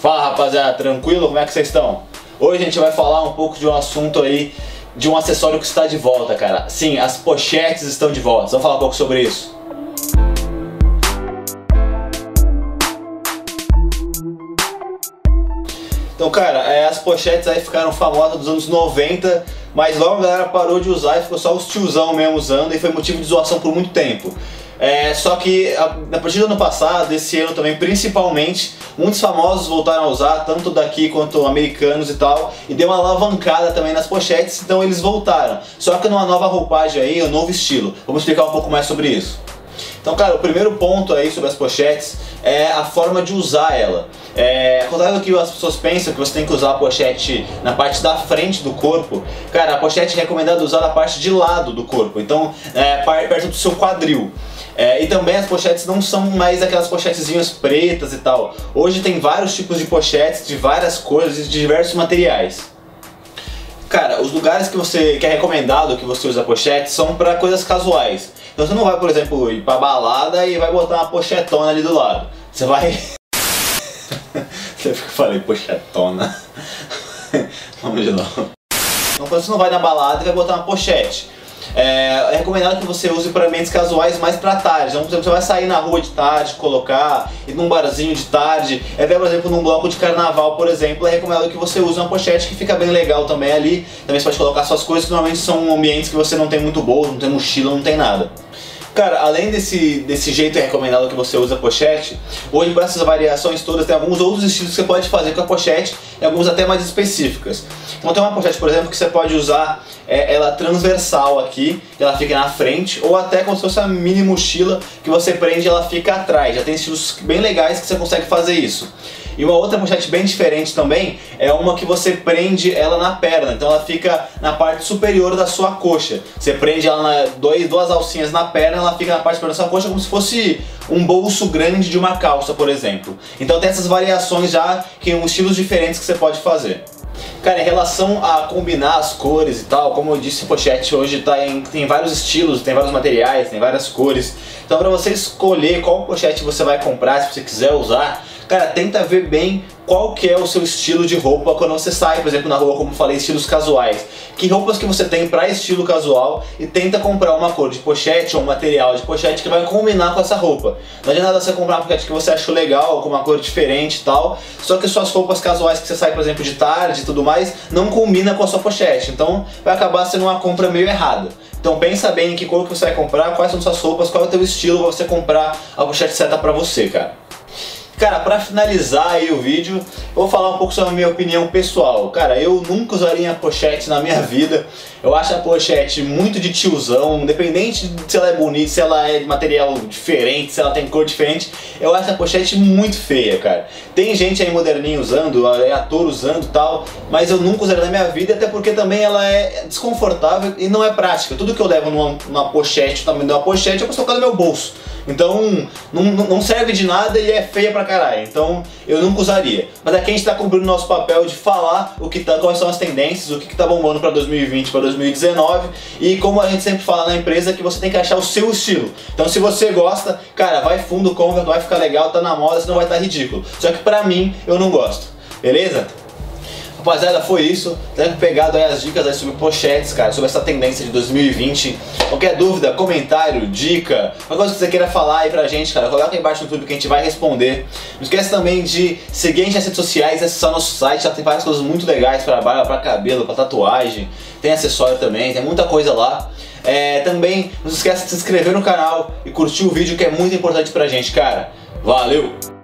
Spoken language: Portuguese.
Fala rapaziada, tranquilo? Como é que vocês estão? Hoje a gente vai falar um pouco de um assunto aí, de um acessório que está de volta, cara. Sim, as pochetes estão de volta. Vamos falar um pouco sobre isso. Então, cara, é, as pochetes aí ficaram famosas dos anos 90, mas logo a galera parou de usar e ficou só os tiozão mesmo usando e foi motivo de zoação por muito tempo. É, só que a, a partir do ano passado, esse ano também, principalmente, muitos famosos voltaram a usar, tanto daqui quanto americanos e tal, e deu uma alavancada também nas pochetes, então eles voltaram. Só que numa nova roupagem aí, um novo estilo. Vamos explicar um pouco mais sobre isso. Então, cara, o primeiro ponto aí sobre as pochetes é a forma de usar ela. É, contrário que as pessoas pensam que você tem que usar a pochete na parte da frente do corpo, cara, a pochete é recomendado usar na parte de lado do corpo, então é, perto do seu quadril. É, e também as pochetes não são mais aquelas pochetezinhas pretas e tal. Hoje tem vários tipos de pochetes, de várias cores, de diversos materiais. Cara, os lugares que você que é recomendado que você use a pochete são para coisas casuais. Então você não vai, por exemplo, ir pra balada e vai botar uma pochetona ali do lado. Você vai. você falei pochetona. Vamos de novo. Então você não vai na balada e vai botar uma pochete. É, é recomendado que você use para ambientes casuais mais para tarde. Então, por exemplo, você vai sair na rua de tarde, colocar, ir num barzinho de tarde, é por exemplo, num bloco de carnaval, por exemplo, é recomendado que você use uma pochete que fica bem legal também ali. Também você pode colocar suas coisas, que normalmente são ambientes que você não tem muito bolso, não tem mochila, não tem nada. Cara, além desse, desse jeito recomendado que você usa a pochete, hoje para essas variações todas tem alguns outros estilos que você pode fazer com a pochete e alguns até mais específicas. Então tem uma pochete, por exemplo, que você pode usar é, ela transversal aqui, ela fica na frente, ou até como se fosse uma mini mochila que você prende e ela fica atrás. Já tem estilos bem legais que você consegue fazer isso. E uma outra pochete bem diferente também é uma que você prende ela na perna, então ela fica na parte superior da sua coxa. Você prende ela na dois, duas alcinhas na perna, ela fica na parte superior da sua coxa como se fosse um bolso grande de uma calça, por exemplo. Então tem essas variações já que são estilos diferentes que você pode fazer. Cara, em relação a combinar as cores e tal, como eu disse, pochete hoje tá em, tem vários estilos, tem vários materiais, tem várias cores. Então para você escolher qual pochete você vai comprar, se você quiser usar, cara, tenta ver bem qual que é o seu estilo de roupa quando você sai, por exemplo, na rua, como falei, estilos casuais. Que roupas que você tem para estilo casual e tenta comprar uma cor de pochete ou um material de pochete que vai combinar com essa roupa. Não adianta você comprar uma pochete que você achou legal, com uma cor diferente e tal, só que suas roupas casuais que você sai, por exemplo, de tarde e tudo mais, não combina com a sua pochete. Então vai acabar sendo uma compra meio errada. Então pensa bem em que cor que você vai comprar, quais são suas roupas, qual é o teu estilo pra você comprar a pochete certa pra você, cara. Cara, para finalizar aí o vídeo, eu vou falar um pouco sobre a minha opinião pessoal. Cara, eu nunca usaria pochete na minha vida. Eu acho a pochete muito de tiozão, independente se ela é bonita, se ela é de material diferente, se ela tem cor diferente. Eu acho a pochete muito feia, cara. Tem gente aí moderninha usando, é ator usando tal, mas eu nunca usaria na minha vida, até porque também ela é desconfortável e não é prática. Tudo que eu levo numa, numa pochete, tamanho de uma pochete, eu posso colocar no meu bolso. Então não, não serve de nada e é feia pra caralho. Então eu nunca usaria. Mas aqui a gente tá cumprindo o nosso papel de falar o que tá, quais são as tendências, o que, que tá bombando pra 2020, pra 2019. E como a gente sempre fala na empresa, que você tem que achar o seu estilo. Então se você gosta, cara, vai fundo, compra, vai ficar legal, tá na moda, senão vai estar tá ridículo. Só que pra mim, eu não gosto. Beleza? Rapaziada, foi isso. Tenho pegado aí as dicas sobre pochetes, cara, sobre essa tendência de 2020. Qualquer dúvida, comentário, dica, qualquer coisa que você queira falar aí pra gente, cara, coloca aí embaixo no YouTube que a gente vai responder. Não esquece também de seguir a gente nas redes sociais, acessar nosso site, já tem várias coisas muito legais pra barba, pra cabelo, pra tatuagem, tem acessório também, tem muita coisa lá. É, também não se esqueça de se inscrever no canal e curtir o vídeo que é muito importante pra gente, cara. Valeu!